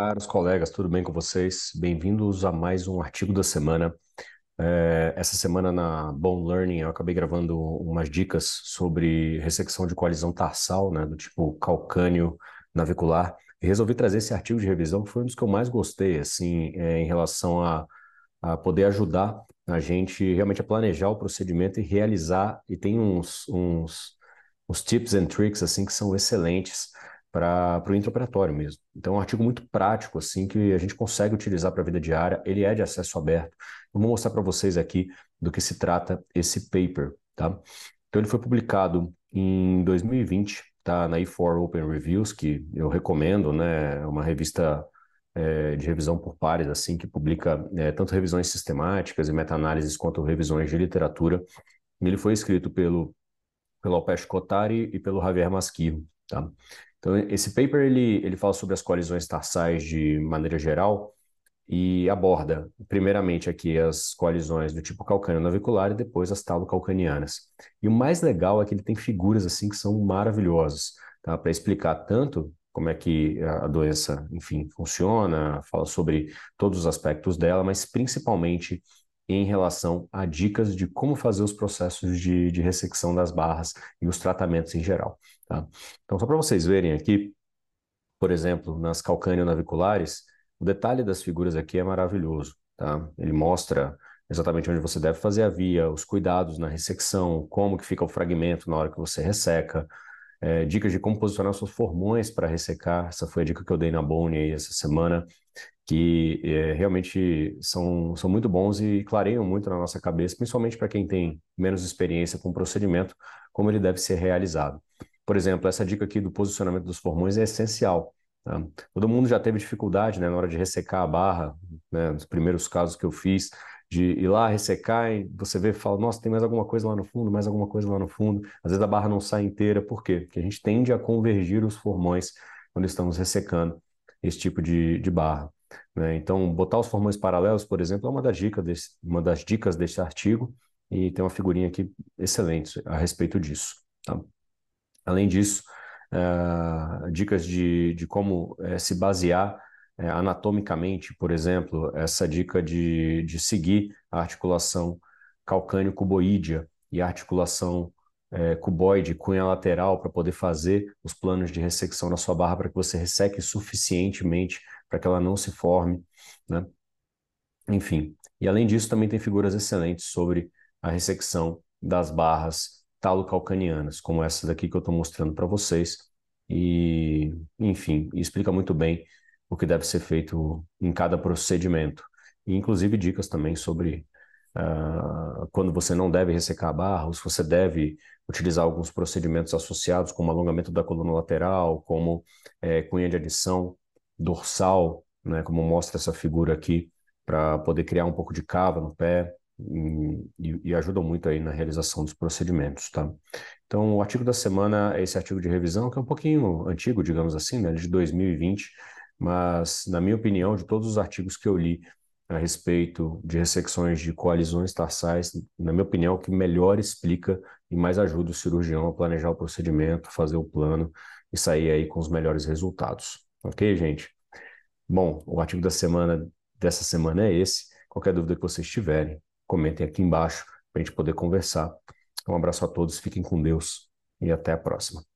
Caros colegas, tudo bem com vocês? Bem-vindos a mais um artigo da semana. É, essa semana na Bone Learning eu acabei gravando umas dicas sobre ressecção de coalizão tarsal, né, do tipo calcânio navicular, e resolvi trazer esse artigo de revisão, que foi um dos que eu mais gostei, assim, é, em relação a, a poder ajudar a gente realmente a planejar o procedimento e realizar, e tem uns, uns, uns tips and tricks, assim, que são excelentes para o intraoperatório mesmo. Então, é um artigo muito prático, assim, que a gente consegue utilizar para a vida diária. Ele é de acesso aberto. Eu vou mostrar para vocês aqui do que se trata esse paper, tá? Então, ele foi publicado em 2020, tá? Na E4 Open Reviews, que eu recomendo, né? É uma revista é, de revisão por pares, assim, que publica é, tanto revisões sistemáticas e meta-análises quanto revisões de literatura. Ele foi escrito pelo, pelo Alpesh Kotari e pelo Javier Masquiro, tá? Então, esse paper ele, ele fala sobre as colisões tarsais de maneira geral e aborda, primeiramente, aqui as colisões do tipo calcâneo navicular e depois as talocalcanianas. E o mais legal é que ele tem figuras assim que são maravilhosas, tá? Para explicar tanto como é que a doença, enfim, funciona, fala sobre todos os aspectos dela, mas principalmente em relação a dicas de como fazer os processos de, de ressecção das barras e os tratamentos em geral. Tá? Então, só para vocês verem aqui, por exemplo, nas calcâneo-naviculares, o detalhe das figuras aqui é maravilhoso. Tá? Ele mostra exatamente onde você deve fazer a via, os cuidados na ressecção, como que fica o fragmento na hora que você resseca, é, dicas de como posicionar seus formões para ressecar. Essa foi a dica que eu dei na Bone aí essa semana que é, realmente são, são muito bons e clareiam muito na nossa cabeça, principalmente para quem tem menos experiência com o procedimento, como ele deve ser realizado. Por exemplo, essa dica aqui do posicionamento dos formões é essencial. Tá? Todo mundo já teve dificuldade né, na hora de ressecar a barra, né, nos primeiros casos que eu fiz, de ir lá ressecar e você vê e fala, nossa, tem mais alguma coisa lá no fundo, mais alguma coisa lá no fundo. Às vezes a barra não sai inteira, por quê? Porque a gente tende a convergir os formões quando estamos ressecando esse tipo de, de barra. Né? Então, botar os formões paralelos, por exemplo, é uma das, dicas desse, uma das dicas desse artigo e tem uma figurinha aqui excelente a respeito disso. Tá? Além disso, uh, dicas de, de como uh, se basear uh, anatomicamente, por exemplo, essa dica de, de seguir a articulação calcâneo-cuboídea e a articulação cuboide, cunha lateral, para poder fazer os planos de ressecção na sua barra para que você resseque suficientemente para que ela não se forme, né? Enfim, e além disso também tem figuras excelentes sobre a ressecção das barras talocalcanianas, como essa daqui que eu estou mostrando para vocês, e enfim, explica muito bem o que deve ser feito em cada procedimento, e inclusive dicas também sobre uh, quando você não deve ressecar a barra, ou se você deve utilizar alguns procedimentos associados, como alongamento da coluna lateral, como é, cunha de adição, dorsal, né, como mostra essa figura aqui, para poder criar um pouco de cava no pé e, e ajudam muito aí na realização dos procedimentos, tá? Então, o artigo da semana é esse artigo de revisão, que é um pouquinho antigo, digamos assim, né, de 2020, mas, na minha opinião, de todos os artigos que eu li a respeito de ressecções de coalizões tarsais, na minha opinião, é o que melhor explica e mais ajuda o cirurgião a planejar o procedimento, fazer o plano e sair aí com os melhores resultados. Ok, gente? Bom, o artigo da semana dessa semana é esse. Qualquer dúvida que vocês tiverem, comentem aqui embaixo para a gente poder conversar. Um abraço a todos, fiquem com Deus e até a próxima.